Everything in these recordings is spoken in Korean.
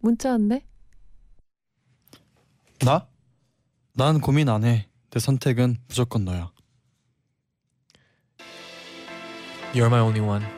문자 왔네. 나? 난 고민 안 해. 내 선택은 무조건 너야. You're my only one.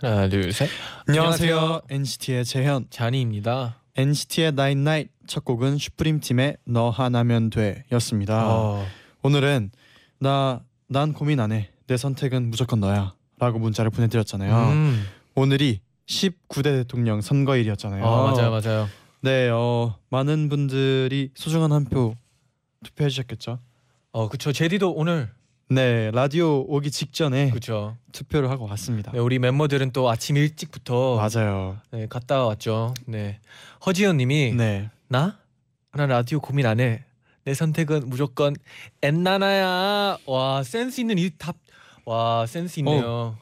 하나 둘 셋. 안녕하세요. NCT의 재현. 자니입니다. NCT의 Nine Night 첫 곡은 슈프림 팀의 너 하나면 돼였습니다. 어, 오늘은 나 난 고민 안 해. 내 선택은 무조건 너야라고 문자를 보내드렸잖아요. 음. 오늘이 19대 대통령 선거일이었잖아요. 어, 맞아요, 맞아요. 네, 어, 많은 분들이 소중한 한 표 투표해 주셨겠죠. 어, 그쵸. 제디도 오늘 네, 라디오 오기 직전에 그쵸. 투표를 하고 왔습니다. 네, 우리 멤버들은 또 아침 일찍부터 맞아요. 네, 갔다 왔죠. 네. 허지연님이 네. 나? 나 라디오 고민 안 해. 내 선택은 무조건 엔나나야. 와 센스 있는 이 답. 와 센스 있네요.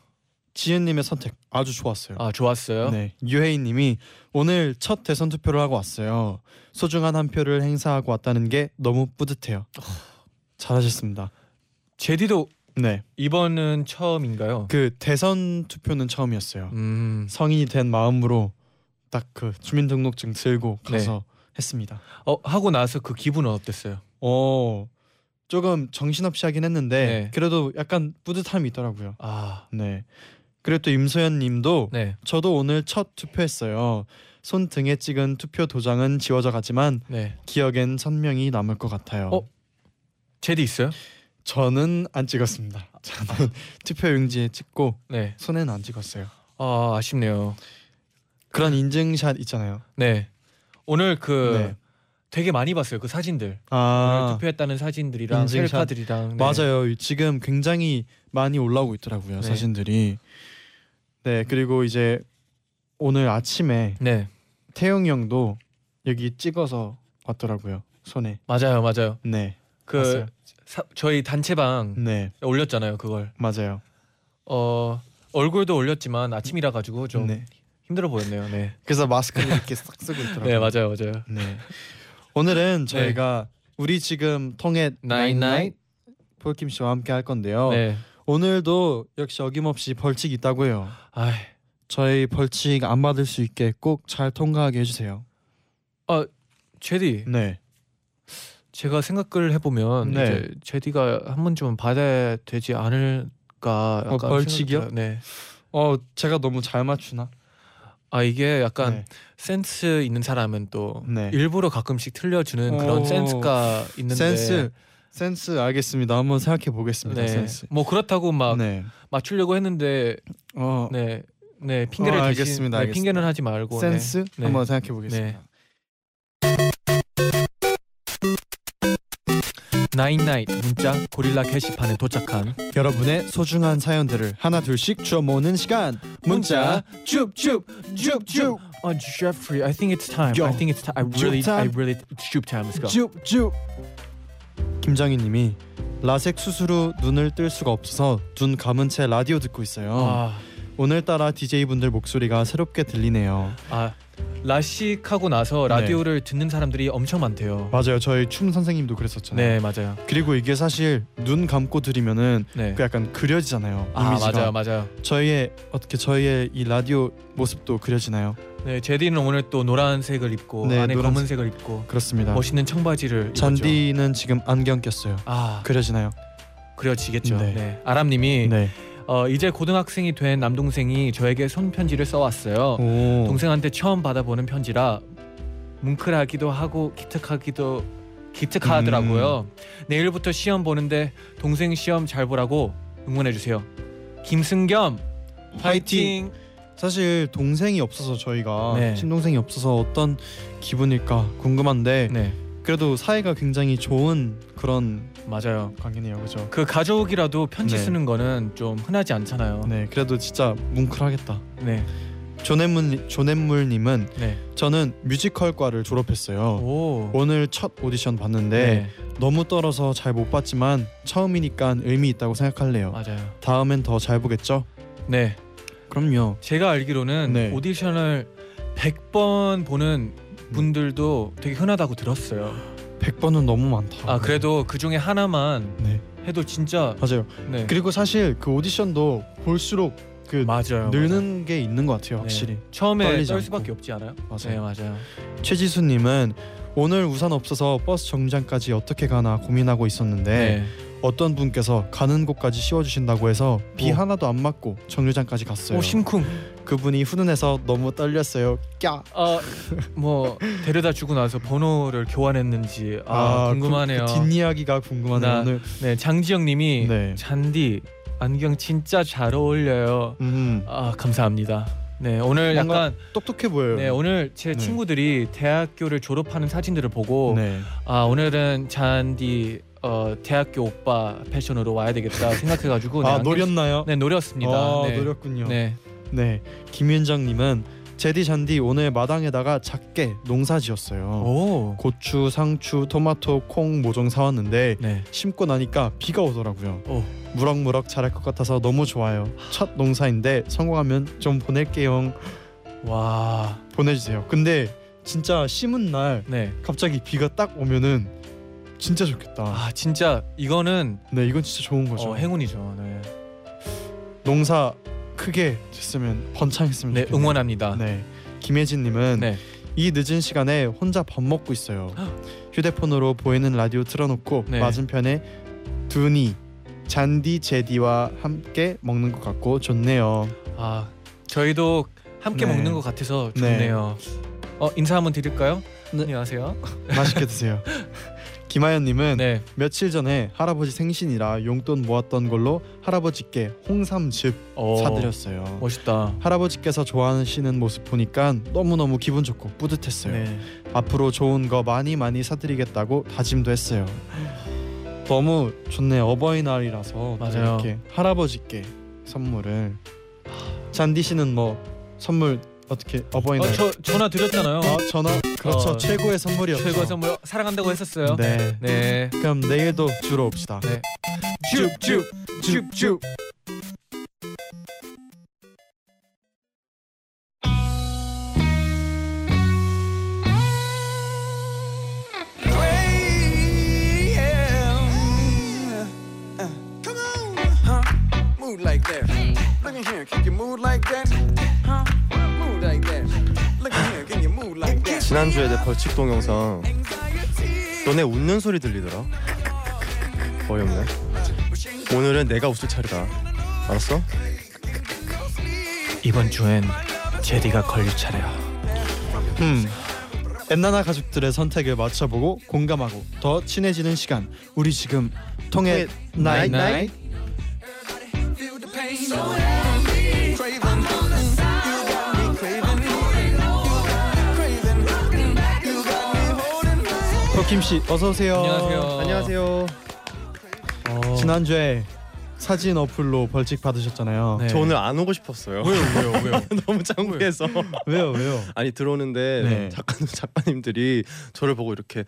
지은님의 선택 아주 좋았어요. 아 좋았어요. 네, 유혜인님이 오늘 첫 대선 투표를 하고 왔어요. 소중한 한 표를 행사하고 왔다는 게 너무 뿌듯해요. 잘하셨습니다. 제디도 네, 이번은 처음인가요? 그 대선 투표는 처음이었어요. 음. 성인이 된 마음으로 딱 그 주민등록증 들고 네. 가서 했습니다. 어 하고 나서 그 기분은 어땠어요? 어, 조금 정신없이 하긴 했는데 네. 그래도 약간 뿌듯함이 있더라고요. 아 네. 그리고 또 임소연님도 네. 저도 오늘 첫 투표했어요. 손 등에 찍은 투표 도장은 지워져 가지만 네. 기억엔 선명히 남을 것 같아요. 어? 제디 있어요? 저는 안 찍었습니다. 저는 투표 용지에 찍고 네. 손에는 안 찍었어요. 아 아쉽네요. 그런 인증샷 있잖아요. 네. 오늘 그 네. 되게 많이 봤어요. 그 사진들. 오늘 아 투표했다는 사진들이랑 인증샷. 셀카들이랑 네. 맞아요. 지금 굉장히 많이 올라오고 있더라고요 네. 사진들이. 네 그리고 이제 오늘 아침에 네. 태용 형도 여기 찍어서 왔더라고요 손에. 맞아요, 맞아요. 네. 그 봤어요. 사, 저희 단체방 네 올렸잖아요, 그걸. 맞아요. 어 얼굴도 올렸지만 아침이라 가지고 좀 네. 힘들어 보였네요. 네. 그래서 마스크를 이렇게 싹 쓰고 있더라고요. 네, 맞아요, 맞아요. 네. 오늘은 저희가 우리 지금 통했나잇나잇. 폴킴 씨와 함께 할 건데요. 네. 오늘도 역시 어김없이 벌칙 있다고 해요. 아, 저희 벌칙 안 받을 수 있게 꼭 잘 통과하게 해주세요. 제디, 네. 제가 생각을 해보면 네. 이제 제디가 한번좀 받아야 되지 않을까. 약간 어, 벌칙이요? 들어요. 네. 어 제가 너무 잘 맞추나? 아 이게 약간 네. 센스 있는 사람은 또 네. 일부러 가끔씩 틀려주는 오. 그런 센스가 있는데. 센스 센스 알겠습니다. 한번 생각해 보겠습니다. 네. 센스. 뭐 그렇다고 막 네. 맞추려고 했는데 어 네. 네 핑계를 어, 대신 알겠습니다, 네, 알겠습니다. 핑계는 하지 말고 센스 네. 한번 생각해 보겠습니다. 나인나잇 문자 고릴라 게시판에 도착한 여러분의 소중한 사연들을 하나 둘씩 주워 모으는 시간. 문자 줍줍 어 Jeffrey I think it's time Yo. I think it's time I really time. I really 줍 time let's go 줍줍. 김정희님이 라섹 수술 후 눈을 뜰 수가 없어서 눈 감은 채 라디오 듣고 있어요. 아, 오늘따라 DJ 분들 목소리가 새롭게 들리네요. 아 라식하고 나서 네. 라디오를 듣는 사람들이 엄청 많대요 맞아요. 저희 춤 선생님도 그랬었잖아요. 네 맞아요 그리고 이게 사실 눈 감고 들으면은 네 그 약간 그려지잖아요. 아 이미지가. 맞아요 맞아요 저희의 어떻게 저희의 이 라디오 모습도 그려지나요? 네 제디는 오늘 또 노란색을 입고 네, 안에 노란색. 검은색을 입고 그렇습니다. 멋있는 청바지를 입었죠. 잔디는 지금 안경 꼈어요. 아 그려지나요? 그려지겠죠 네. 네. 아람님이 네. 어, 이제 고등학생이 된 남동생이 저에게 손편지를 써왔어요. 오. 동생한테 처음 받아보는 편지라 뭉클하기도 하고 기특하기도 기특하더라고요. 음. 내일부터 시험 보는데 동생 시험 잘 보라고 응원해 주세요. 김승겸 파이팅. 사실 동생이 없어서 저희가 네. 친동생이 없어서 어떤 기분일까 궁금한데 네 그래도 사이가 굉장히 좋은 그런 맞아요. 관계네요, 그죠? 그 가족이라도 편지 네. 쓰는 거는 좀 흔하지 않잖아요. 네, 그래도 진짜 뭉클하겠다. 네. 조넷물 조넷물님은 네. 저는 뮤지컬과를 졸업했어요. 오. 오늘 첫 오디션 봤는데 네. 너무 떨어서 잘 못 봤지만 처음이니까 의미 있다고 생각할래요. 맞아요. 다음엔 더 잘 보겠죠? 네. 그럼요. 제가 알기로는 네. 오디션을 100번 보는 분들도 되게 흔하다고 들었어요. 100번은 너무 많다. 아 그래도 그 중에 하나만 네, 해도 진짜 맞아요. 네 그리고 사실 그 오디션도 볼수록 그 맞아요. 늘는 게 있는 것 같아요, 맞아요. 확실히. 네. 처음에 떨리지 떨 않고. 수밖에 없지 않아요? 맞아요. 네 맞아요. 최지수님은 오늘 우산 없어서 버스 정류장까지 어떻게 가나 고민하고 있었는데 네. 어떤 분께서 가는 곳까지 씌워주신다고 해서 비 오. 하나도 안 맞고 정류장까지 갔어요. 오 심쿵. 그분이 훈훈해서 너무 떨렸어요. 꺄. 아뭐 데려다 주고 나서 번호를 교환했는지 아, 궁금하네요. 그, 그 뒷이야기가 궁금하네요. 나- 오늘. 네 장지영님이 네. 잔디 안경 진짜 잘 어울려요. 음, 아 감사합니다. 네 오늘 약간 똑똑해 보여요. 네 오늘 제 네. 친구들이 대학교를 졸업하는 사진들을 보고 네. 아 오늘은 잔디 어, 대학교 오빠 패션으로 와야 되겠다 생각해가지고 네, 아 안경- 노렸나요? 네 노렸습니다. 아, 네. 노렸군요. 네. 네. 김윤정님은 제디 잔디 오늘 마당에다가 작게 농사 지었어요. 오. 고추, 상추, 토마토, 콩 모종 사왔는데 네. 심고 나니까 비가 오더라고요. 오. 무럭무럭 자랄 것 같아서 너무 좋아요. 첫 농사인데 성공하면 좀 보낼게요. 와. 보내주세요. 근데 진짜 심은 날 네. 갑자기 비가 딱 오면은 진짜 좋겠다. 아 진짜 이거는 네, 이건 진짜 좋은 거죠. 어, 행운이죠. 네. 농사 크게 됐으면 번창했으면 네 좋겠네요. 응원합니다. 네. 김혜진님은 네. 이 늦은 시간에 혼자 밥 먹고 있어요. 휴대폰으로 보이는 라디오 틀어놓고 네. 맞은편에 두니, 잔디, 제디와 함께 먹는 것 같고 좋네요. 아 저희도 함께 네. 먹는 것 같아서 네. 좋네요. 어 인사 한번 드릴까요? 네. 안녕하세요. 맛있게 드세요. 김하연님은 네. 며칠 전에 할아버지 생신이라 용돈 모았던 걸로 할아버지께 홍삼즙 어, 사드렸어요. 멋있다. 할아버지께서 좋아하시는 모습 보니까 너무너무 기분 좋고 뿌듯했어요. 네. 앞으로 좋은 거 많이 많이 사드리겠다고 다짐도 했어요. 너무 좋네요. 어버이날이라서 또 맞아요. 이렇게 할아버지께 선물을 잔디 씨는 뭐 선물 어떻게 어버이날 어, 저 전화 드렸잖아요. 아, 전화 그렇죠 어, 최고의 선물이었죠. 최고 선물 사랑한다고 했었어요. 네. 네. 그럼 내일도 주로 옵시다. 네. 쭉쭉 쭉쭉. Move like that. Look in here, can you move like that? Huh? 지난주에 내 벌칙 동영상 너네 웃는 소리 들리더라 어이없네 오늘은 내가 웃을 차례다 알았어? 이번 주엔 제디가 걸릴 차례야. 음. 엔나나 가족들의 선택을 맞춰보고 공감하고 더 친해지는 시간. 우리 지금 통했나잇나잇. 폴킴 씨 어서 오세요. 안녕하세요. 안녕하세요 어, 지난주에 사진 어플로 벌칙 받으셨잖아요. 네. 저 오늘 안 오고 싶었어요 왜요 왜요 왜요 너무 창피해서 왜요 왜요? 아니 들어오는데 네. 작가 작가님들이 저를 보고 이렇게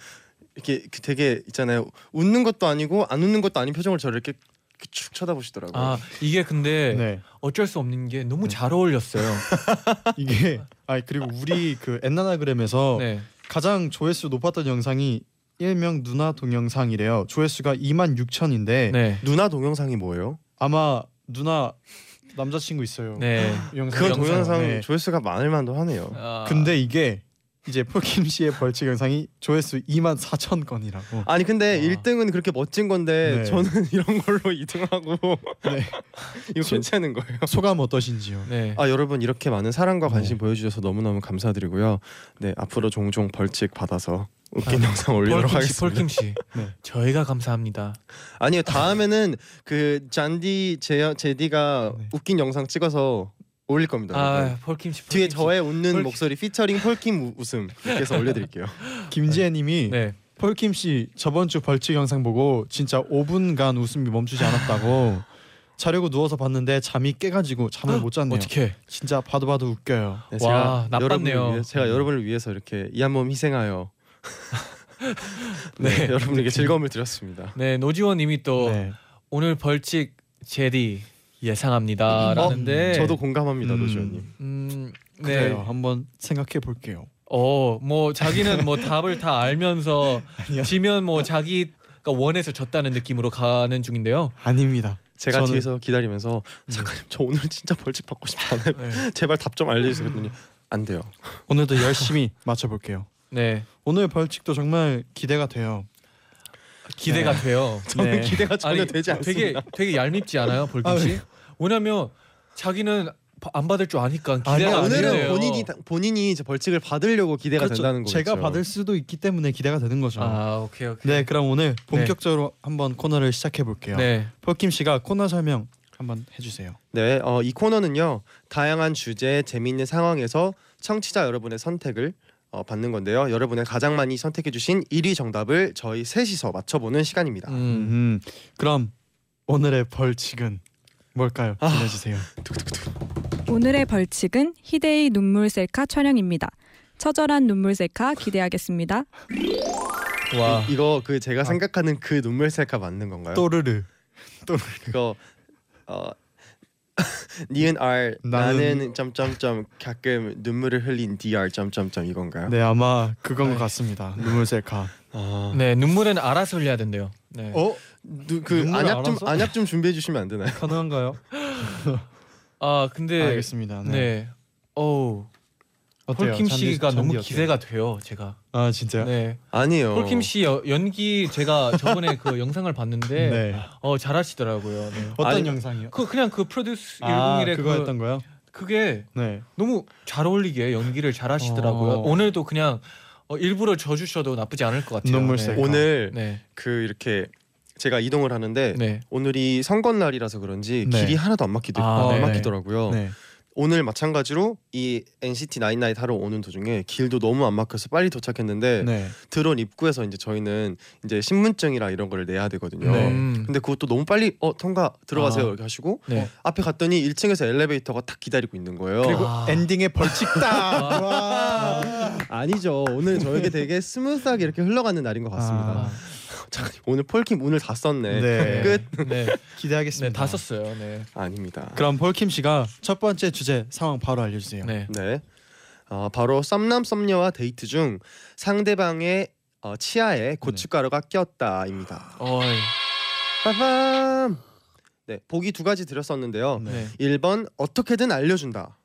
이렇게 되게 있잖아요 웃는 것도 아니고 안 웃는 것도 아닌 표정을 저를 이렇게 쭉 쳐다보시더라고요 아 이게 근데 네 어쩔 수 없는 게 너무 잘 어울렸어요. 이게 아 그리고 우리 그 엔나나그램에서 네. 가장 조회수 높았던 영상이 일명 누나 동영상이래요. 조회수가 2만 6천인데 네. 누나 동영상이 뭐예요? 아마 누나 남자친구 있어요. 네. 영상 그 영상, 동영상 네. 조회수가 많을 만도 하네요 아, 근데 이게 이제 폴킴 씨의 벌칙 영상이 조회수 2만 4천 건이라고. 아니 근데 와. 1등은 그렇게 멋진 건데 네. 저는 이런 걸로 2등하고 네. 이거 소- 괜찮은 거예요. 소감 어떠신지요? 네. 아 여러분 이렇게 많은 사랑과 관심 네. 보여주셔서 너무너무 감사드리고요. 네 앞으로 종종 벌칙 받아서 웃긴 영상 올리도록 폴킴 씨, 하겠습니다. 폴킴 씨. 네. 저희가 감사합니다. 아니요 다음에는 그 잔디 제 제디가 네. 웃긴 영상 찍어서 올릴 겁니다. 아, 폴킴 씨. 뒤에. 저의 웃는 폴킴- 목소리 피처링 폴킴 우- 웃음 이렇게 해서 올려드릴게요. 김지혜님이 네. 폴킴 씨 저번 주 벌칙 영상 보고 진짜 5분간 웃음이 멈추지 않았다고 자려고 누워서 봤는데 잠이 깨가지고 잠을 못 잤네요. 어떻게? 진짜 봐도 봐도 웃겨요. 네, 와, 나빴네요. 여러분을 위해, 제가 여러분을 위해서 이렇게 이 한 몸 희생하여 네, 네. 여러분에게 즐거움을 드렸습니다. 네, 노지원 님이 또 네. 오늘 벌칙 제디 예상합니다라는데 저도 공감합니다, 음. 노지원님. 음, 네. 그래요. 한번 생각해 볼게요. 어, 뭐 자기는 뭐 답을 다 알면서. 지면 뭐 자기 가 원해서 졌다는 느낌으로 가는 중인데요. 아닙니다. 제가 저는- 뒤에서 기다리면서 작가님 저 오늘 진짜 벌칙 받고 싶지 않아요. 네. 제발 답 좀 알려주세요. 그랬더니 안 돼요. 오늘도 열심히 맞춰볼게요. 네. 오늘 벌칙도 정말 기대가 돼요. 기대가 돼요. 저는 네. 기대가 전혀 되지 되게 않습니다. 되게 얄밉지 않아요, 볼킴 아, 씨? 왜냐면 자기는 바- 안 받을 줄 아니까 기대가 아니요, 안 오늘은 돼요. 본인이 다- 본인이 이제 벌칙을 받으려고 기대가 그렇죠. 된다는 거죠. 제가 받을 수도 있기 때문에 기대가 되는 거죠. 아, 오케이 오케이. 네, 그럼 오늘 본격적으로 한번 코너를 시작해 볼게요. 네. 폴킴 씨가 코너 설명 한번 해주세요. 네, 어, 이 코너는요 다양한 주제, 재미있는 상황에서 청취자 여러분의 선택을 어, 받는 건데요. 여러분의 가장 많이 선택해주신 1위 정답을 저희 셋이서 맞춰보는 시간입니다. 음. 음, 그럼 오늘의 벌칙은 뭘까요? 아. 알려주세요. 오늘의 벌칙은 희대의 눈물 셀카 촬영입니다. 처절한 눈물 셀카 기대하겠습니다. 와. 이, 이거 그 제가 생각하는 그 눈물 셀카 맞는 건가요? 또르르. 그거 어 니은 R 나는- 나는 점점점 가끔 눈물을 흘린 DR 점점점 이건가요? 네, 아마 그건 것 네. 같습니다. 눈물 셀카. 아, 네, 눈물은 알아서 흘려야 된대요. 네. 어? 누, 그 눈물 안약 좀 알아서? 안약 좀 준비해 주시면 안 되나요? 가능한가요? 아, 근데 알겠습니다. 네. 네. 어우. 어때요? 폴킴 잔디- 씨가 너무 잔디 어때요? 기대가 돼요, 제가. 아 진짜요? 네. 아니요. 폴킴 씨 여- 연기 제가 저번에 그 영상을 봤는데 네. 어 잘하시더라고요. 네. 어떤 아니, 영상이요? 그 그냥 그 프로듀스 아 101의 그거 그 했던 거요? 그게 네. 너무 잘 어울리게 연기를 잘하시더라고요. 어. 오늘도 그냥 어, 일부러 져주셔도 나쁘지 않을 것 같아요. 눈물 네. 오늘 네. 그 이렇게 제가 이동을 하는데 네. 오늘이 선거 날이라서 그런지 네. 길이 하나도 안 막히더 아, 안 네. 막히더라고요. 네. 오늘 마찬가지로 이 NCT 99 타러 오는 도중에 길도 너무 안 막혀서 빨리 도착했는데 네. 들어온 입구에서 이제 저희는 이제 신분증이랑 이런 거를 내야 되거든요. 네. 음. 근데 그것도 너무 빨리 어 통과 들어가세요 아. 이렇게 하시고 네. 어, 앞에 갔더니 1층에서 엘리베이터가 딱 기다리고 있는 거예요. 그리고 아. 엔딩에 벌칙다. 와. 아니죠. 오늘 저에게 되게 스무스하게 이렇게 흘러가는 날인 것 같습니다. 아, 오늘 폴킴 오늘 다 썼네. 네. 끝. 네. 기대하겠습니다. 네, 다 썼어요. 네. 아닙니다. 그럼 폴킴 씨가 첫 번째 주제 상황 바로 알려주세요. 네. 네. 어, 바로 썸남 썸녀와 데이트 중 상대방의 어, 치아에 고춧가루가 꼈다입니다. 어이. 빠밤. 네, 보기 두 가지 드렸었는데요. 네. 1번 어떻게든 알려준다.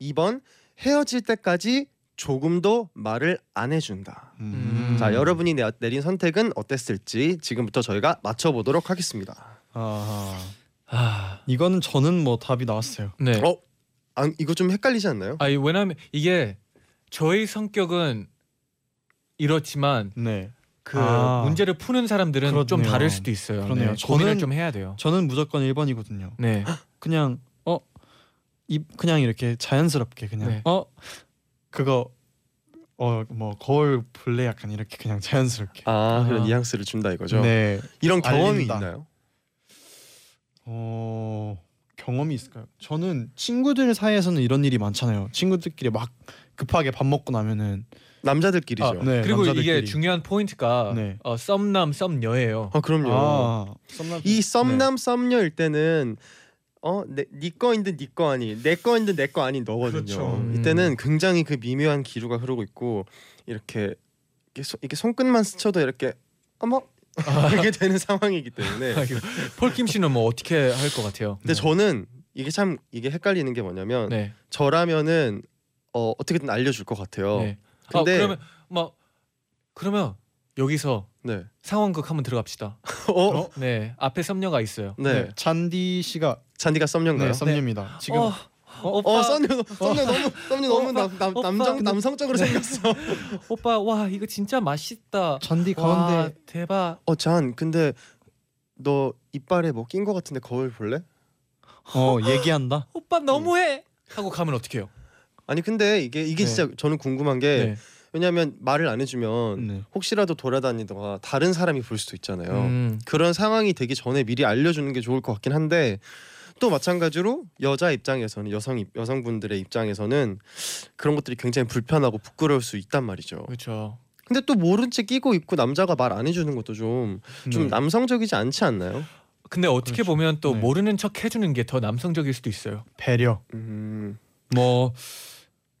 2번 헤어질 때까지 조금도 말을 안 해준다. 음. 자, 여러분이 내, 내린 선택은 어땠을지 지금부터 저희가 맞춰보도록 하겠습니다. 아 아. 이거는 저는 뭐 답이 나왔어요. 네. 어, 아, 이거 좀 헷갈리지 않나요? 아니 왜냐면 이게 저희 성격은 이렇지만 네. 그 아. 문제를 푸는 사람들은 좀 그렇네요. 다를 수도 있어요. 그러네요. 네, 고민을 저는- 좀 해야 돼요. 저는 무조건 1번이거든요. 네. 그냥 어, 이 그냥 이렇게 자연스럽게 그냥 네. 어 그거 어 뭐 거울 볼래 약간 이렇게 그냥 자연스럽게. 아, 그런 아. 뉘앙스를 준다 이거죠. 네. 이런 경험이 알린다. 있나요? 어 경험이 있을까요? 저는 친구들 사이에서는 이런 일이 많잖아요. 친구들끼리 막 급하게 밥 먹고 나면은 남자들끼리죠. 아, 네, 그리고 이게 남자들끼리. 중요한 포인트가 네. 어, 썸남 썸녀예요. 아, 그럼요. 아, 썸남 이 썸남 썸녀일 때는 어내 거인든 네거 아니 내 거인든 내거 아닌 너거든요. 그렇죠. 음. 이때는 굉장히 그 미묘한 기류가 흐르고 있고 이렇게 이게, 소, 이게 손끝만 스쳐도 이렇게 어머 이렇게 되는 상황이기 때문에. 아, 폴킴 씨는 뭐 어떻게 할 것 같아요? 근데 저는 이게 참 이게 헷갈리는 게 뭐냐면 네. 저라면은 어 어떻게든 알려줄 것 같아요. 네. 근데- 아, 그러면 뭐 그러면 여기서 네. 상황극 한번 들어갑시다. 어? 네, 앞에 썸녀가 있어요. 네. 네. 잔디 씨가 잔디가 썸녀인가요? 네, 썸녀입니다. 지금 어, 오빠, 어, 썸녀, 썸녀 너무, 썸녀 너무 남, 남, 오빠. 남정, 남성적으로 생겼어. 오빠, 와 이거 진짜 맛있다. 잔디 와 가운데 대박. 어, 잔, 근데 너 이빨에 뭐 낀 거 같은데 거울 볼래? 어 얘기한다. 오빠 너무해. 하고 가면 어떡해요? 아니 근데 이게 이게 네. 진짜 저는 궁금한 게 네. 왜냐하면 말을 안 해주면 네. 혹시라도 돌아다니다가 다른 사람이 볼 수도 있잖아요. 음, 그런 상황이 되기 전에 미리 알려주는 게 좋을 것 같긴 한데 또 마찬가지로 여자 입장에서는 여성 입- 여성분들의 입장에서는 그런 것들이 굉장히 불편하고 부끄러울 수 있단 말이죠. 그렇죠. 근데 또 모른 채 끼고 있고 남자가 말 안 해주는 것도 좀좀 네. 남성적이지 않지 않나요? 근데 어떻게 그렇죠. 보면 또 네. 모르는 척 해주는 게 더 남성적일 수도 있어요. 배려. 음, 뭐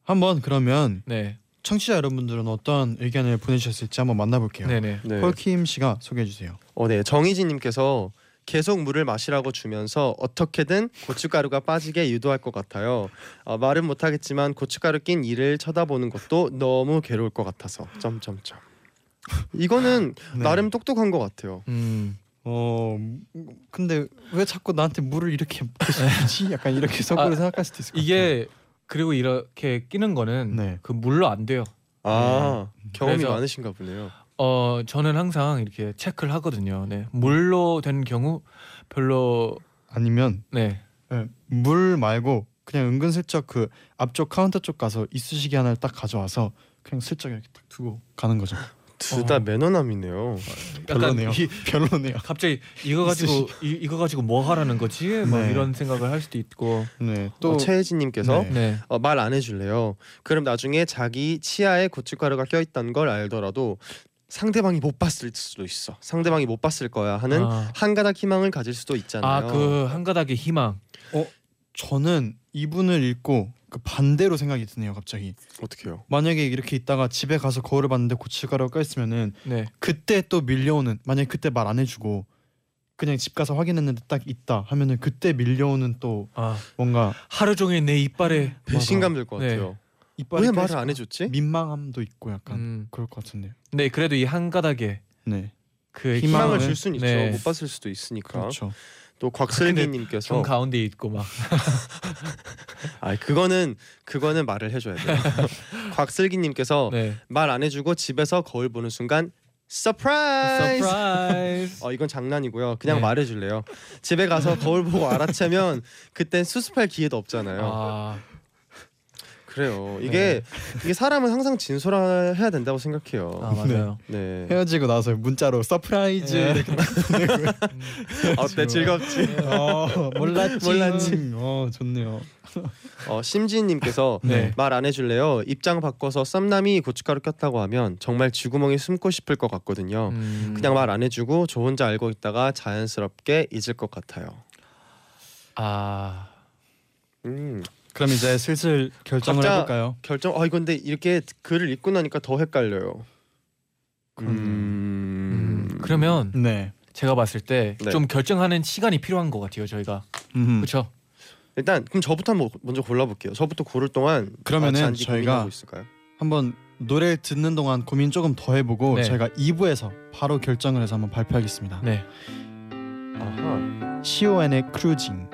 한번 그러면 네, 청취자 여러분들은 어떤 의견을 보내주셨을지 한번 만나볼게요. 네, 네. 네. 폴킴 씨가 소개해 주세요. 어, 네. 정희진님께서 계속 물을 마시라고 주면서 어떻게든 고춧가루가 빠지게 유도할 것 같아요. 어, 말은 못하겠지만 고춧가루 낀 이를 쳐다보는 것도 너무 괴로울 것 같아서. 점점점. 이거는 네. 나름 똑똑한 것 같아요. 음, 어 근데 왜 자꾸 나한테 물을 이렇게 부지? 약간 이렇게 속으로 아, 생각할 수도 있을 것 이게 그리고 이렇게 끼는 거는 네. 그 물로 안 돼요. 아 경험이 그래서- 많으신가 보네요. 어 저는 항상 이렇게 체크를 하거든요. 네, 물로 된 경우 별로. 아니면 네, 네, 물 말고 그냥 은근슬쩍 그 앞쪽 카운터 쪽 가서 이쑤시개 하나를 딱 가져와서 그냥 슬쩍 이렇게 딱 두고 가는 거죠. 둘다 어. 매너남이네요. 별로네요. 이, 별로네요. 갑자기 이거 가지고 이, 이거 가지고 뭐 하라는 거지? 뭐 네. 이런 생각을 할 수도 있고. 네. 또또 최혜진님께서 네. 네, 어, 말안 해줄래요. 그럼 나중에 자기 치아에 고춧가루가 껴있다는 걸 알더라도 상대방이 못 봤을 수도 있어. 상대방이 못 봤을 거야 하는 아, 한 가닥 희망을 가질 수도 있잖아요. 아 그 한 가닥의 희망. 저는 이분을 읽고 그 반대로 생각이 드네요. 갑자기 어떻게요? 만약에 이렇게 있다가 집에 가서 거울을 봤는데 고춧가루가 껴 있으면은 네, 그때 또 밀려오는 만약에 그때 말 안 해주고 그냥 집 가서 확인했는데 딱 있다 하면은 그때 밀려오는 또 아 뭔가 하루 종일 내 이빨에 배신감 들것 네. 같아요. 이빨이 왜껴 말을 안 거- 해줬지? 민망함도 있고 약간 음, 그럴 것 같은데. 네 그래도 이 한 가닥에 네. 그 희망을 줄 수는 있죠. 네. 못 봤을 수도 있으니까. 그렇죠. 또 곽슬기님께서 정 가운데 있고 막 아 그거는 그거는 말을 해줘야 돼요. 곽슬기님께서 네. 말안 해주고 집에서 거울 보는 순간 surprise. surprise. 어 이건 장난이고요. 그냥 네. 말해줄래요. 집에 가서 거울 보고 알아채면 그땐 수습할 기회도 없잖아요. 아, 그래요. 이게 이게 사람은 항상 진솔해야 된다고 생각해요. 아 맞아요. 네. 헤어지고 나서 문자로 surprise 네. 이렇게 어때 즐겁지? 어, 몰랐지. 몰랐지. 어 좋네요. 어 심지인님께서 네. 말안 해줄래요. 입장 바꿔서 썸남이 고춧가루 꼈다고 하면 정말 쥐구멍에 숨고 싶을 것 같거든요. 음, 그냥 말 안 해주고 저 혼자 알고 있다가 자연스럽게 잊을 것 같아요. 아 음 그럼 이제 슬슬 결정을 각자- 해볼까요? 결정. 아 이건데 이렇게 글을 읽고 나니까 더 헷갈려요. 그러네요. 음, 음, 그러면 네. 제가 봤을 때 네. 좀 결정하는 시간이 필요한 것 같아요 저희가 음. 그렇죠. 일단 그럼 저부터 한번 먼저 골라볼게요. 저부터 고를 동안 그러면은 아, 저희가? 한번 노래 듣는 동안 고민 조금 더 해보고 네. 저희가 2부에서 바로 결정을 해서 한번 발표하겠습니다. 네. 아하. CON의 크루징.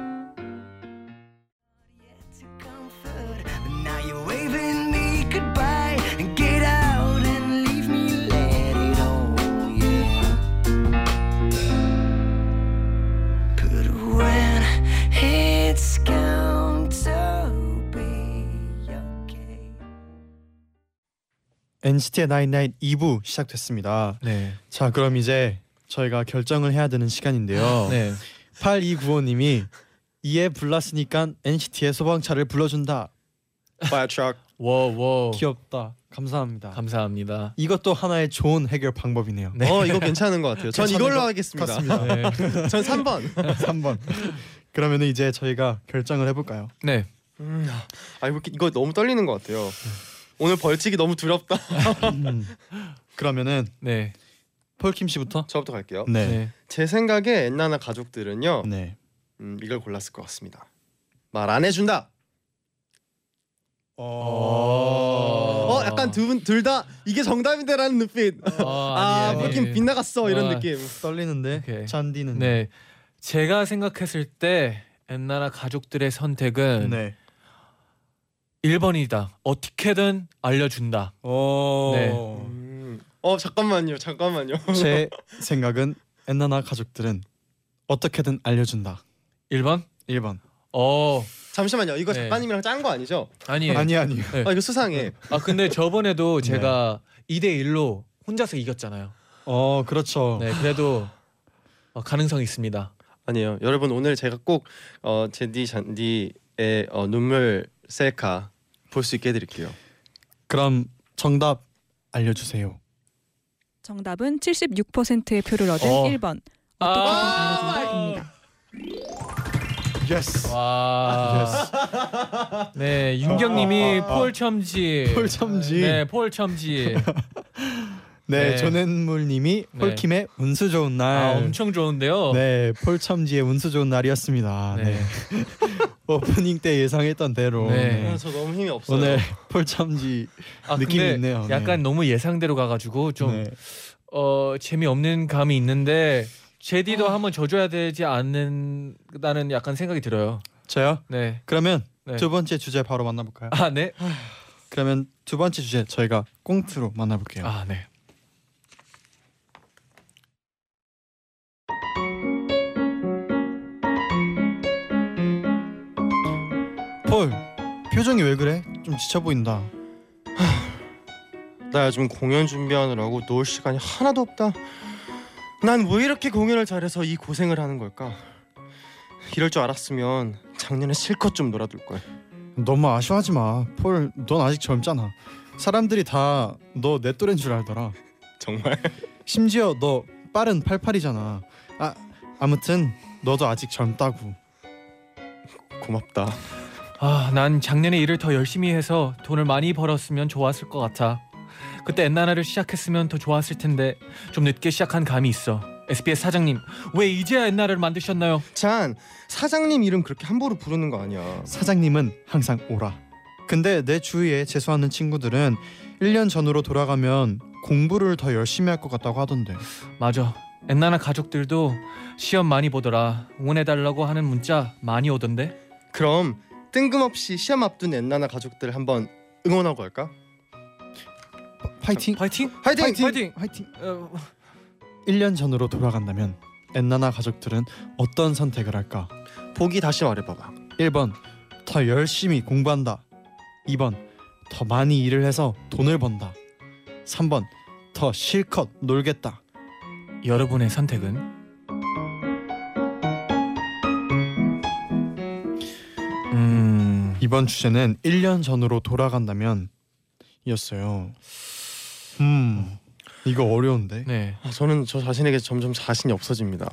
NCT의 나인나인 2부 시작됐습니다. 네. 자 그럼 이제 저희가 결정을 해야 되는 시간인데요. 네. 8295님이 이에 불났으니까 NCT의 소방차를 불러준다. Fire truck. 워워. 귀엽다. 감사합니다. 감사합니다. 이것도 하나의 좋은 해결 방법이네요. 네. 어 이거 괜찮은 것 같아요. 전 이걸로 것 하겠습니다. 네. 전 3번. 3번. 그러면 이제 저희가 결정을 해볼까요? 네. 음, 아 이거, 이거 너무 떨리는 것 같아요. 오늘 벌칙이 너무 두렵다. 음. 그러면은 네. 폴킴 씨부터. 저부터 갈게요. 네. 네. 제 생각에 엔나나 가족들은요 네. 음, 이걸 골랐을 것 같습니다. 말 안 해준다. 어 약간 두분둘 다 이게 정답인데라는 눈빛. 아, 아니, 아니. 느낌 빗나갔어 이런 아. 느낌. 떨리는데 오케이. 잔디는 네, 제가 생각했을 때 엔나나 가족들의 선택은 네. 1번이다. 어떻게든 알려준다. 오. 네. 음. 어 잠깐만요, 잠깐만요. 제 생각은 엔나나 가족들은 어떻게든 알려준다. 1번? 1번. 어, 잠시만요, 이거 네. 작가님이랑 짠 거 아니죠? 아니에요. 아니 아니요. 네. 아 이거 수상해. 아 근데 저번에도 제가 2대 1로 혼자서 이겼잖아요. 어 그렇죠. 네, 그래도 어, 가능성이 있습니다. 아니에요, 여러분 오늘 제가 꼭 어, 쟨디 쟌디의 어, 눈물 셀카 볼 수 있게 해드릴게요. 그럼 정답 알려주세요. 정답은 76%의 표를 얻은 어. 1번. 아, 어떻게든 알려준다입니다. yes. 와. 네, 윤경님이 폴 첨지. 폴 첨지. 네, 폴 첨지. 네, 네. 조nen물님이 네. 폴킴의 운수 좋은 날. 아, 엄청 좋은데요. 네, 폴첨지의 운수 좋은 날이었습니다. 네. 네. 오프닝 때 예상했던 대로 네. 네. 아, 저 너무 힘이 없어요. 오늘 폴첨지 아, 느낌이 근데 있네요. 네. 약간 너무 예상대로 가가지고 좀 네. 어, 재미없는 감이 있는데 제디도 한번 져줘야 되지 않는다는 약간 생각이 들어요. 저요? 네. 그러면 네. 두 번째 주제 바로 만나볼까요? 아, 네. 그러면 두 번째 주제 저희가 꽁트로 만나볼게요. 아, 네. 폴 표정이 왜 그래? 좀 지쳐 보인다. 나 요즘 공연 준비하느라고 놀 시간이 하나도 없다. 난 왜 이렇게 공연을 잘해서 이 고생을 하는 걸까? 이럴 줄 알았으면 작년에 실컷 좀 놀아둘 걸. 너무 아쉬워하지 마. 폴, 넌 아직 젊잖아. 사람들이 다 너 내 또래인 줄 알더라. 정말. 심지어 너 빠른 88이잖아. 아 아무튼 너도 아직 젊다고. 고맙다. 아, 난 작년에 일을 더 열심히 해서 돈을 많이 벌었으면 좋았을 것 같아. 그때 엔나나를 시작했으면 더 좋았을 텐데 좀 늦게 시작한 감이 있어. SBS 사장님, 왜 이제야 엔나를 만드셨나요? 잔 사장님 이름 그렇게 함부로 부르는 거 아니야. 사장님은 항상 오라. 근데 내 주위에 재수하는 친구들은 1년 전으로 돌아가면 공부를 더 열심히 할 것 같다고 하던데. 맞아. 엔나나 가족들도 시험 많이 보더라. 응원해달라고 하는 문자 많이 오던데. 그럼 뜬금없이 시험 앞둔 엔나나 가족들 한번 응원하고 할까? 파이팅. 파이팅! 화이팅! 파이팅! 파이팅. 어, 1년 전으로 돌아간다면 엔나나 가족들은 어떤 선택을 할까? 보기 다시 말해봐봐. 1번 더 열심히 공부한다. 2번 더 많이 일을 해서 돈을 번다. 3번 더 실컷 놀겠다. 여러분의 선택은? 음, 이번 주제는 1년 전으로 돌아간다면 이었어요. 음. 이거 어려운데. 네. 아, 저는 저 자신에게 점점 자신이 없어집니다.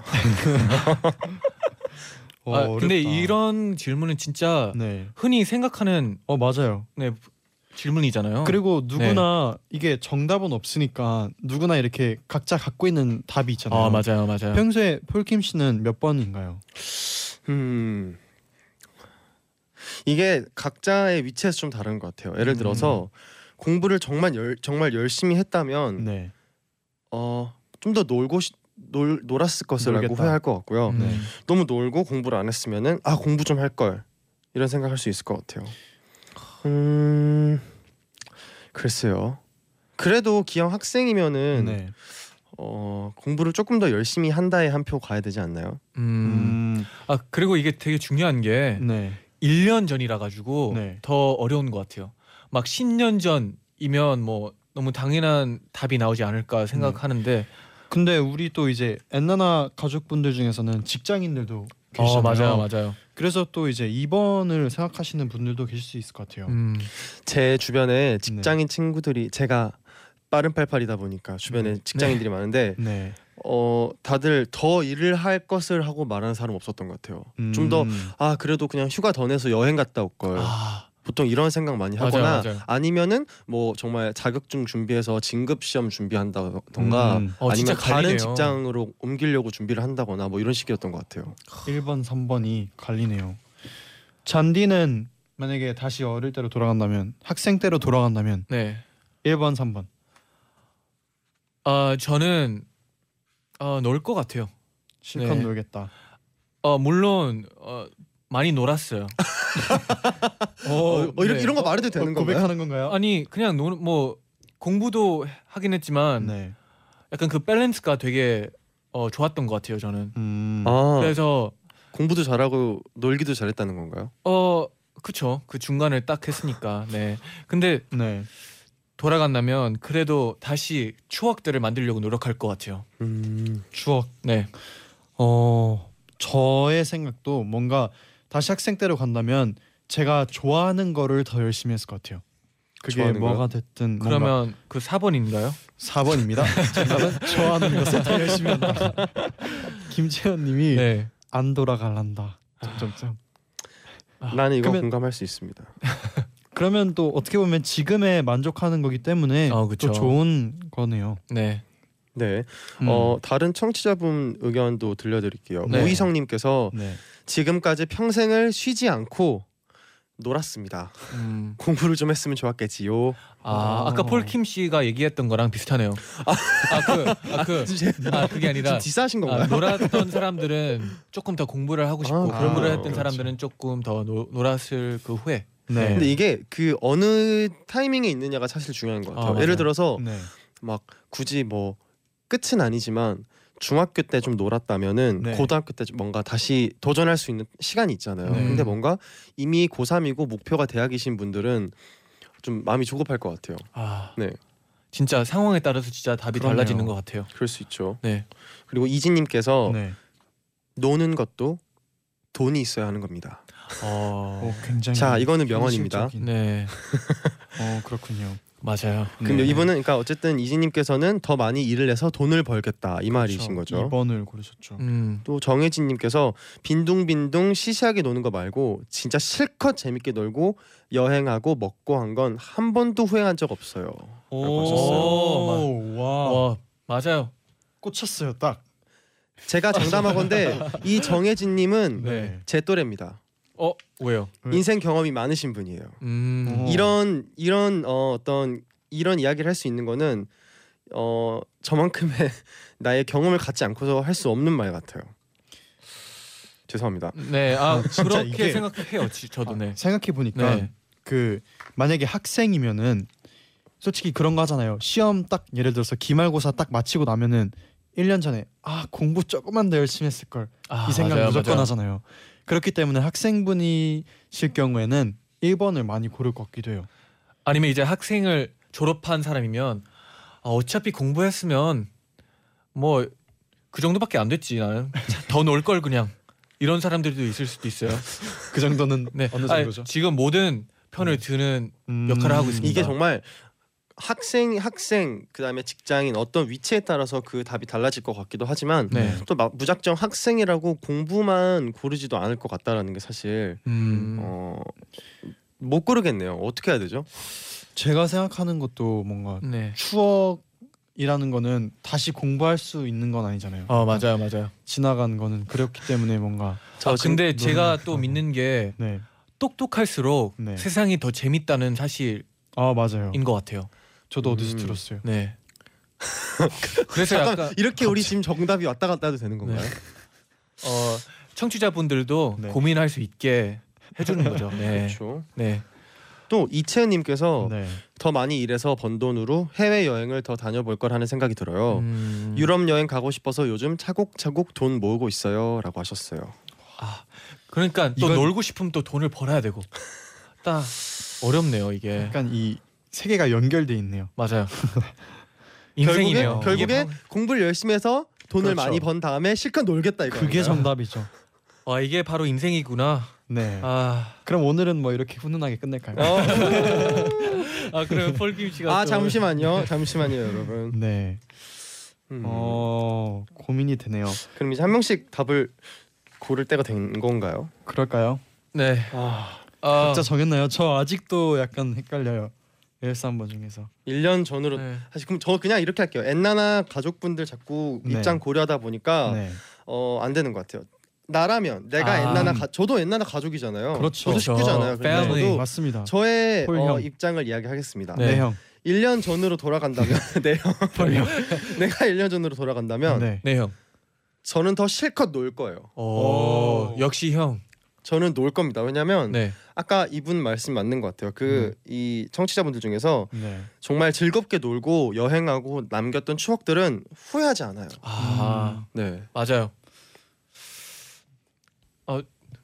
어, 아, 근데. 이런 질문은 진짜 네. 흔히 생각하는 어 맞아요. 네, 질문이잖아요. 그리고 누구나 이게 정답은 없으니까 누구나 이렇게 각자 갖고 있는 답이 있잖아요. 아 맞아요, 맞아요. 평소에 폴킴 씨는 몇 번인가요? 음. 이게 각자의 위치에서 좀 다른 것 같아요. 예를 음. 들어서 공부를 정말 열, 정말 열심히 했다면 네. 어, 좀 더 놀고 싶- 놀 놀았을 것이라고 놀겠다. 후회할 것 같고요. 음. 네. 너무 놀고 공부를 안 했으면은 아 공부 좀 할 걸 이런 생각할 수 있을 것 같아요. 음 글쎄요. 그래도 기왕 학생이면은 네. 어 공부를 조금 더 열심히 한다에 한 표 가야 되지 않나요? 음. 음. 아 그리고 이게 되게 중요한 게 네. 1년 전이라 가지고 네. 더 어려운 것 같아요. 막 10년 전이면 뭐 너무 당연한 답이 나오지 않을까 생각하는데 근데 우리 또 이제 엔나나 가족분들 중에서는 직장인들도 계시잖아요. 어 맞아요, 맞아요. 그래서 또 이제 2번을 생각하시는 분들도 계실 수 있을 것 같아요. 음. 제 주변에 직장인 친구들이 제가 빠른 팔팔이다 보니까 주변에 네. 직장인들이 많은데 네. 어 다들 더 일을 할 것을 하고 말하는 사람 없었던 것 같아요. 좀더 음. 아 그래도 그냥 휴가 더 내서 여행 갔다 올 걸. 아, 보통 이런 생각 많이 맞아요, 하거나 맞아요. 아니면은 뭐 정말 자격증 준비해서 진급 시험 준비한다던가 음. 어, 아니면 다른. 직장으로 옮기려고 준비를 한다거나 뭐 이런 식이었던 것 같아요. 1번, 3번이 갈리네요. 잔디는 만약에 다시 어릴 때로 돌아간다면 학생 때로 돌아간다면 네. 1번 3번 아 저는 어, 놀것 같아요. 실컷 네. 놀겠다. 어 물론 어, 많이 놀았어요. 어, 어, 이런 네. 이런 거 말해도 되는 어, 건가요? 고백하는 건가요? 아니 그냥 노, 뭐 공부도 하긴 했지만 네. 약간 그 밸런스가 되게 어, 좋았던 것 같아요 저는. 음. 아 그래서 공부도 잘하고 놀기도 잘했다는 건가요? 어 그쵸 그 중간을 딱 했으니까 네. 근데 네. 돌아간다면 그래도 다시 추억들을 만들려고 노력할 것 같아요. 음. 추억. 네. 어 저의 생각도 뭔가 다시 학생 때로 간다면 제가 좋아하는 거를 더 열심히 했을 것 같아요. 그게 좋아하는 뭐가 거요? 됐든 그러면 그 4번인가요? 4번입니다. 정답은 좋아하는 것을 더 열심히 한다. 김채연님이 네. 안 돌아갈란다. 점점점. 나는 이거 그러면- 공감할 수 있습니다. 그러면 또 어떻게 보면 지금에 만족하는 거기 때문에 어. 또 좋은 거네요. 네. 네. 음. 어 다른 청취자분 의견도 들려드릴게요. 네. 오희성님께서 네. 지금까지 평생을 쉬지 않고 놀았습니다. 음. 공부를 좀 했으면 좋았겠지요. 아 아까 폴킴 씨가 얘기했던 거랑 비슷하네요. 아그아그 아, 그게 아니라 지금 디스하신 아, 건가요? 놀았던 사람들은 조금 더 공부를 하고 싶고 아, 공부를 아, 했던 그렇죠. 사람들은 조금 더 노, 놀았을 그 후에 네. 근데 이게 그 어느 타이밍에 있느냐가 사실 중요한 것 같아요. 아. 예를 들어서 네. 막 굳이 뭐 끝은 아니지만 중학교 때 좀 놀았다면은 네. 고등학교 때좀 뭔가 다시 도전할 수 있는 시간이 있잖아요. 네. 근데 뭔가 이미 고3이고 목표가 대학이신 분들은 좀 마음이 조급할 것 같아요. 아 네. 진짜 상황에 따라서 진짜 답이 그러네요. 달라지는 것 같아요. 그럴 수 있죠. 네. 그리고 이진님께서 네. 노는 것도 돈이 있어야 하는 겁니다. 어, 오, 굉장히 자, 이거는 명언입니다. 현실적인. 네 어 그렇군요. 맞아요. 그럼 네. 이분은 그러니까 어쨌든 이진님께서는 더 많이 일을 해서 돈을 벌겠다 이 말이신 거죠. 2번을 고르셨죠. 음. 또 정혜진님께서 빈둥빈둥 시시하게 노는 거 말고 진짜 실컷 재밌게 놀고 여행하고 먹고 한 건 한 번도 후회한 적 없어요. 라고 하셨어요. 오, 와. 와 맞아요. 꽂혔어요 딱. 제가 장담하건데 이 정혜진님은 네. 제 또래입니다. 어 왜요? 왜? 인생 경험이 많으신 분이에요. 음. 어. 이런 이런 어, 어떤 이런 이야기를 할 수 있는 거는 어 저만큼의 나의 경험을 갖지 않고서 할 수 없는 말 같아요. 죄송합니다. 네, 아 진짜 그렇게 이게- 생각해요. 지- 저도 네. 생각해 보니까 네. 그 만약에 학생이면은 솔직히 그런 거 하잖아요. 시험 딱 예를 들어서 기말고사 딱 마치고 나면은 1년 전에 아 공부 조금만 더 열심히 했을 걸 이 아, 생각 맞아요, 무조건 맞아요. 하잖아요. 그렇기 때문에 학생분이실 경우에는 1번을 많이 고를 것 같기도 해요. 아니면 이제 학생을 졸업한 사람이면 아, 어차피 공부했으면 뭐 그 정도밖에 안 됐지 나는 더 놀 걸 그냥 이런 사람들도 있을 수도 있어요. 그 정도는 네, 어느 아니, 정도죠? 지금 모든 편을 드는 음, 역할을 하고 있습니다. 이게 정말 학생 학생 그다음에 직장인 어떤 위치에 따라서 그 답이 달라질 것 같기도 하지만 네. 또막 무작정 학생이라고 공부만 고르지도 않을 것 같다라는 게 사실 음. 어, 못 고르겠네요. 어떻게 해야 되죠? 제가 생각하는 것도 뭔가 네. 추억 이라는 거는 다시 공부할 수 있는 건 아니잖아요. 어 맞아요, 맞아요. 지나간 거는 그렇기 때문에 뭔가 아, 지금 근데 제가 너무- 또 믿는 게 네. 똑똑할수록 네. 세상이 더 재밌다는 사실인 아 맞아요. 것 같아요. 저도 어디서 음. 들었어요. 네. 그래서 잠깐 약간 이렇게 우리 지금 정답이 왔다 갔다 해도 되는 건가요? 어, 청취자분들도 네. 고민할 수 있게 해주는 거죠. 네. 그렇죠. 네. 또 이채은님께서 네. 더 많이 일해서 번 돈으로 해외 여행을 더 다녀볼 걸 하는 생각이 들어요. 음, 유럽 여행 가고 싶어서 요즘 차곡차곡 돈 모으고 있어요라고 하셨어요. 아, 그러니까 또 이건- 놀고 싶으면 또 돈을 벌어야 되고 딱 어렵네요 이게. 약간 이 세계가 연결돼 있네요. 맞아요. 인생이네요. 결국에, 이게 결국에 방- 공부를 열심히 해서 돈을 그렇죠. 많이 번 다음에 실컷 놀겠다 이거. 그게 정답이죠. 아 이게 바로 인생이구나. 네. 아, 그럼 오늘은 뭐 이렇게 훈훈하게 끝낼까요? 어. 아 그러면 폴김 씨가 아 또- 잠시만요, 잠시만요, 여러분. 네. 음. 어 고민이 되네요. 그럼 이제 한 명씩 답을 고를 때가 된 건가요? 그럴까요? 네. 아, 아, 각자 정했나요? 저 아직도 약간 헷갈려요. 13번 중에서. 1년 전으로 네. 사실 그럼 저 그냥 이렇게 할게요. 엔나나 가족분들 자꾸 네. 입장 고려하다 보니까 네. 어안 되는 것 같아요. 나라면 내가 아. 엔나나 가, 저도 엔나나 가족이잖아요. 그렇죠. 저도 식구잖아요. 그래서. 저도 맞습니다. 저의 폴 어, 형. 입장을 이야기하겠습니다. 네. 네, 형. 1년 전으로 돌아간다면 네, 형. 폴 형. 내가 1년 전으로 돌아간다면 네. 네 형. 저는 더 실컷 놀 거예요. 오, 오. 역시 형. 저는 놀 겁니다. 왜냐면 네. 아까 이분 말씀 맞는 것 같아요. 그이 청취자분들 중에서 네. 정말 즐겁게 놀고 여행하고 남겼던 추억들은 후회하지 않아요. 아 네. 맞아요.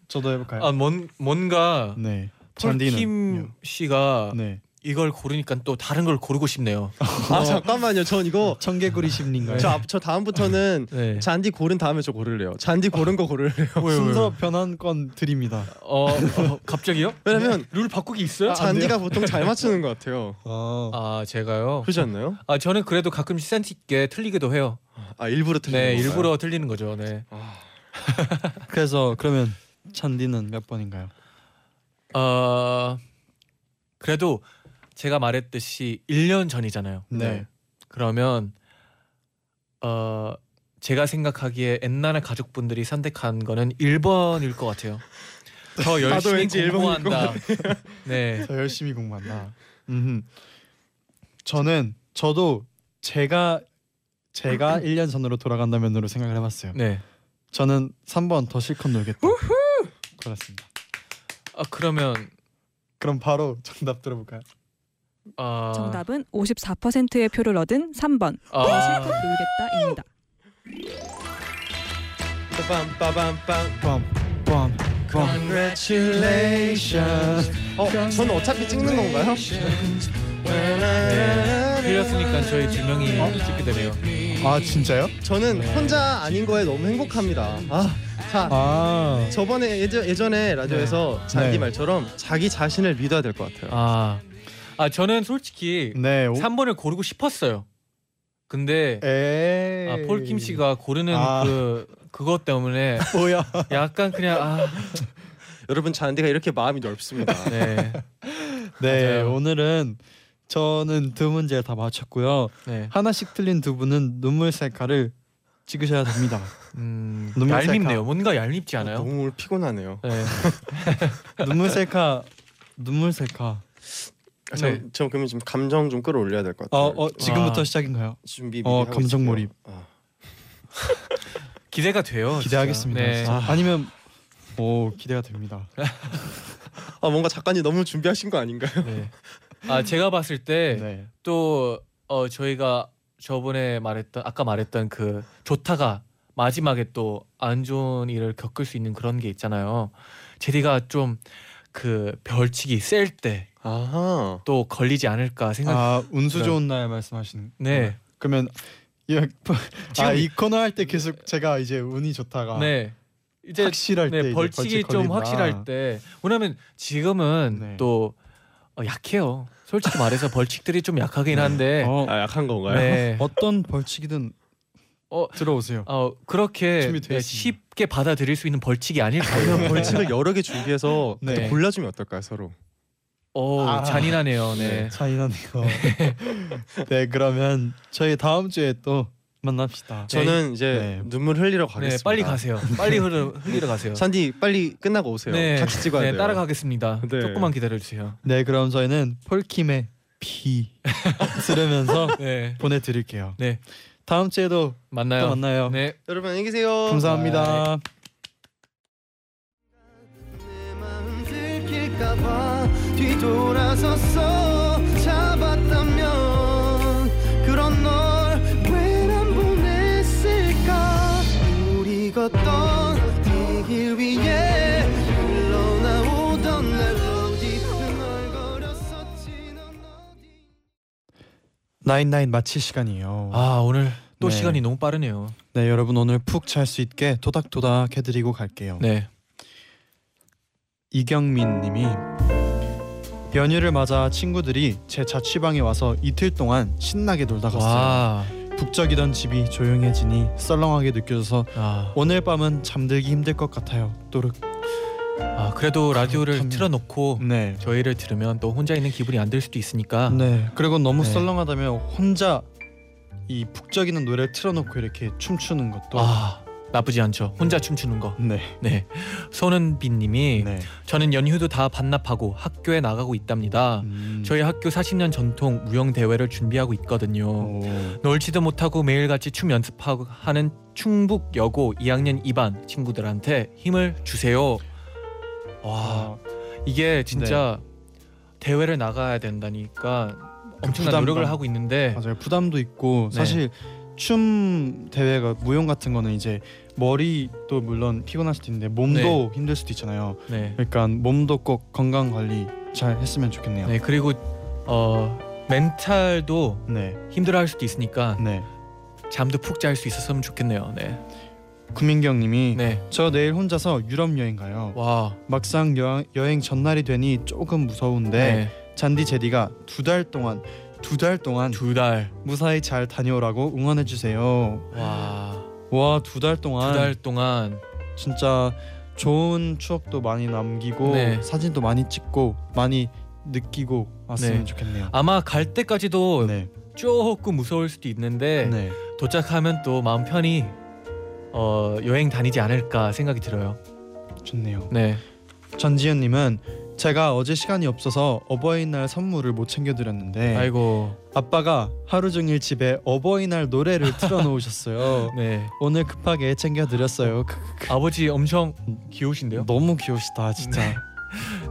저도 해볼까요? 아 뭔 뭔가 네. 폴킴 잔디는 씨가 네. 이걸 고르니까 또 다른 걸 고르고 싶네요. 아 잠깐만요. 전 이거 청개구리 심리인가요? 저, 앞- 저 다음부터는 네. 잔디 고른 다음에 저 고를래요. 잔디 고른 거 고를래요. 순서 변환권 드립니다. 어, 어 갑자기요? 왜냐면 룰 바꾸기 있어요? 아, 잔디가 보통 잘 맞추는 것 같아요. 어. 아 제가요. 그렇지 않나요? 아 저는 그래도 가끔씩 센스 있게 틀리기도 해요. 아 일부러 틀리는 네 건가요? 일부러 틀리는 거죠. 네. 그래서 그러면 잔디는 몇 번인가요? 어 그래도 제가 말했듯이 1년 전이잖아요. 네. 그러면 어 제가 생각하기에 옛날의 가족분들이 선택한 거는 1번일 것 같아요. 더 열심히 공부한다. 네. 더 열심히 공부한다. 음. 저는 저도 제가 제가 1년 전으로 돌아간다면으로 생각을 해봤어요. 네. 저는 3번 더 실컷 놀겠다. 그렇습니다. 아 그러면 그럼 바로 정답 들어볼까요? 아 정답은 54%의 표를 얻은 3번 더 아, 실컷 놀겠다입니다. 어, 저는 어차피 찍는 건가요? 네. 틀렸으니까 저희 두 명이 찍게 되네요. 아 진짜요? 저는 네. 혼자 아닌 거에 너무 행복합니다. 아, 자, 아 저번에 예전, 예전에 라디오에서 잔디 네. 말처럼 자기 자신을 믿어야 될 것 같아요. 아, 아 저는 솔직히 네. 오, 3번을 고르고 싶었어요. 근데 에이. 아, 폴킴 씨가 고르는 아. 그 그것 때문에 뭐야? 약간 그냥 아, 여러분 잔디가 이렇게 마음이 넓습니다. 네, 네 맞아요. 오늘은 저는 두 문제 다 맞췄고요. 네, 하나씩 틀린 두 분은 눈물 셀카를 찍으셔야 됩니다. 음, 눈물 얄밉네요. 셀카. 뭔가 얄밉지 않아요? 너무 오늘 피곤하네요. 네, 눈물 셀카 눈물 셀카. 아, 저, 네. 저 그러면 좀 감정 좀 끌어올려야 될것 어, 같아요. 어 지금부터 아. 시작인가요? 준비 어, 미리 하고 감정 있을게요. 몰입. 아. 기대가 돼요. 기대하겠습니다. 네. 진짜. 아니면 오 기대가 됩니다. 아 뭔가 작가님 너무 준비하신 거 아닌가요? 네. 아 제가 봤을 때 네. 또 어, 저희가 저번에 말했던 아까 말했던 그 조타가 마지막에 또 안 좋은 일을 겪을 수 있는 그런 게 있잖아요. 제디가 좀 그 별치기 셀때또 아하. 걸리지 않을까 생각. 아 운수 네. 좋은 날 말씀하시는. 네, 그러면 이, 지금- 아이 코너 할 때 계속 제가 이제 운이 좋다가 네. 이제 확실할 때 네, 이제 벌칙이 벌칙 좀 걸린다. 확실할 때. 왜냐면 지금은 네. 또 어, 약해요. 솔직히 말해서 벌칙들이 좀 약하긴 한데. 어, 아 약한 건가요? 네. 어떤 벌칙이든 어, 들어오세요. 어 그렇게 네. 쉽게 받아들일 수 있는 벌칙이 아닐 거예요. 벌칙을 여러 개 준비해서 네. 골라주면 어떨까요 서로? 오 아. 잔인하네요. 네. 차이나네요. 네 그러면 저희 다음 주에 또 만납시다. 저는 이제 네. 눈물 흘리러 네, 가겠습니다. 빨리 가세요. 빨리 흘러, 흘리러 가세요. 산디 빨리 끝나고 오세요. 같이 찍어야 네, 돼요. 따라가겠습니다. 네. 조금만 기다려 주세요. 네 그럼 저희는 폴킴의 피 들으면서 네. 보내 드릴게요. 네. 다음 주에도 만나요. 또 만나요. 네. 여러분 안녕히 계세요. 감사합니다. 뒤돌아서서 잡았다면 그런 널왜안 보냈을까 우리 걷던 이 길 위에 흘러나오던 멜로디 흥얼거렸었지 넌 어디 나인나인 마칠 시간이에요. 아 오늘 또 네. 시간이 너무 빠르네요. 네 여러분 오늘 푹 잘 수 있게 토닥토닥 해드리고 갈게요. 네. 이경민 님이 연휴를 맞아 친구들이 제 자취방에 와서 이틀 동안 신나게 놀다 갔어요. 와. 북적이던 집이 조용해지니 썰렁하게 느껴져서 아, 오늘 밤은 잠들기 힘들 것 같아요. 또르. 아 그래도 라디오를 그렇다면- 틀어놓고 네. 저희를 들으면 또 혼자 있는 기분이 안 들 수도 있으니까. 네. 그리고 너무 네. 썰렁하다면 혼자 이 북적이는 노래를 틀어놓고 이렇게 춤추는 것도 아 나쁘지 않죠. 혼자 춤추는 거. 네. 네. 손은빈님이 네. 저는 연휴도 다 반납하고 학교에 나가고 있답니다. 음. 저희 학교 40년 전통 무용 대회를 준비하고 있거든요. 오. 놀지도 못하고 매일같이 춤 연습하고 하는 충북 여고 2학년 2반 친구들한테 힘을 주세요. 와 아, 이게 진짜 대회를 나가야 된다니까 엄청난 부담감. 노력을 하고 있는데 맞아요. 부담도 있고 네. 사실 춤 대회가 무용 같은 거는 이제 머리도 물론 피곤할 수도 있는데 몸도 힘들 수도 있잖아요. 네. 그러니까 몸도 꼭 건강 관리 잘 했으면 좋겠네요. 네 그리고 어 멘탈도 네. 힘들어할 수도 있으니까 네. 잠도 푹 잘 수 있었으면 좋겠네요. 네. 구민경 님이 네. 저 내일 혼자서 유럽 여행 가요. 와. 막상 여, 여행 전날이 되니 조금 무서운데 네. 잔디 제디가 두 달 동안 두 달 동안 두 달. 무사히 잘 다녀오라고 응원해 주세요. 와. 와 두 달 동안 두 달 동안 진짜 좋은 추억도 많이 남기고 네. 사진도 많이 찍고 많이 느끼고 왔으면 네. 좋겠네요. 아마 갈 때까지도 네. 조금 무서울 수도 있는데 네. 도착하면 또 마음 편히 어, 여행 다니지 않을까 생각이 들어요. 좋네요. 네. 전지현 님은 제가 어제 시간이 없어서 어버이날 선물을 못 챙겨 드렸는데 아이고. 아빠가 하루 종일 집에 어버이날 노래를 틀어 놓으셨어요. 네. 오늘 급하게 챙겨 드렸어요. 아버지 엄청 귀여우신데요? 너무 귀여우시다 진짜.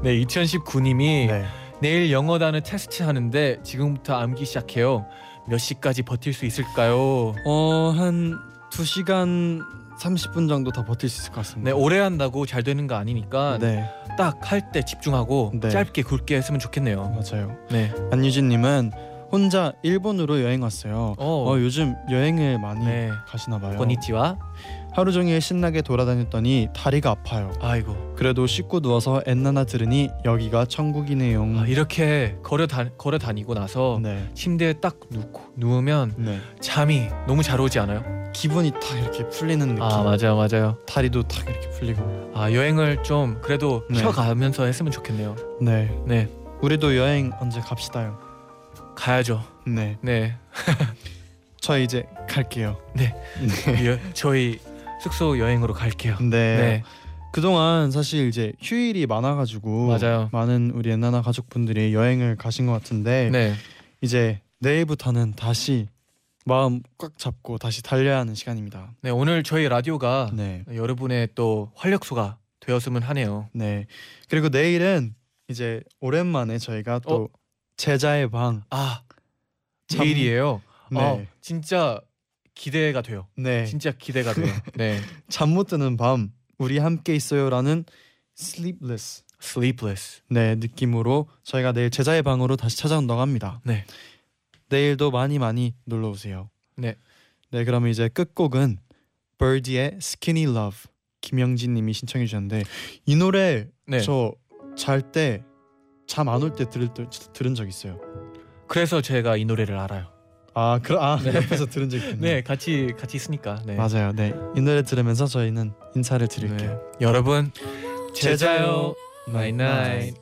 네. 2019님이 네. 내일 영어 단어 테스트 하는데 지금부터 암기 시작해요. 몇 시까지 버틸 수 있을까요? 어한 2시간 30분 정도 더 버틸 수 있을 것 네, 같습니다. 오래 한다고 잘 되는 거 아니니까 네, 딱 할 때 집중하고 네. 짧게 굵게 했으면 좋겠네요. 맞아요. 네. 안유진 님은 혼자 일본으로 여행 왔어요. 어. 어, 요즘 여행을 많이 네. 가시나 봐요. 건니치와. 하루 종일 신나게 돌아다녔더니 다리가 아파요. 아이고. 그래도 씻고 누워서 엔나나 들으니 여기가 천국이네요. 아, 이렇게 걸어 다 걸어 다니고 나서 네. 침대에 딱 누고 누우면 네. 잠이 너무 잘 오지 않아요? 기분이 탁 이렇게 풀리는 느낌. 아 맞아요 맞아요. 다리도 탁 이렇게 풀리고. 아 여행을 좀 그래도 네. 쉬어가면서 했으면 좋겠네요. 네. 네 우리도 여행 언제 갑시다요. 가야죠. 네. 네 저 이제 갈게요. 네. 여, 저희 숙소 여행으로 갈게요. 네. 네 그동안 사실 이제 휴일이 많아가지고 맞아요. 많은 우리 엔나나 가족분들이 여행을 가신 것 같은데 네 이제 내일부터는 다시 마음 꽉 잡고 다시 달려야 하는 시간입니다. 네, 오늘 저희 라디오가 네. 여러분의 또 활력소가 되었으면 하네요. 네. 그리고 내일은 이제 오랜만에 저희가 또 어? 제자의 방. 아 참- 내일이에요. 네. 아, 진짜 기대가 돼요. 네. 진짜 기대가 돼요. 네. 잠 못 드는 밤 우리 함께 있어요라는 sleepless Sleepless. 네 느낌으로 저희가 내일 제자의 방으로 다시 찾아온다고 합니다. 네. 내일도 많이 많이 놀러 오세요. 네. 네 그러면 이제 끝곡은 Birdy의 Skinny Love 김영진 님이 신청해 주셨는데 이 노래 네. 저잘 때 잠 안 올 때 들을 때 들은 적 있어요. 그래서 제가 이 노래를 알아요. 아, 그, 아 네. 옆에서 들은 적 있군요. 네, 같이 같이 있으니까. 네. 맞아요. 네, 이 노래 들으면서 저희는 인사를 네. 드릴게요. 여러분 제자요. 나잇나잇.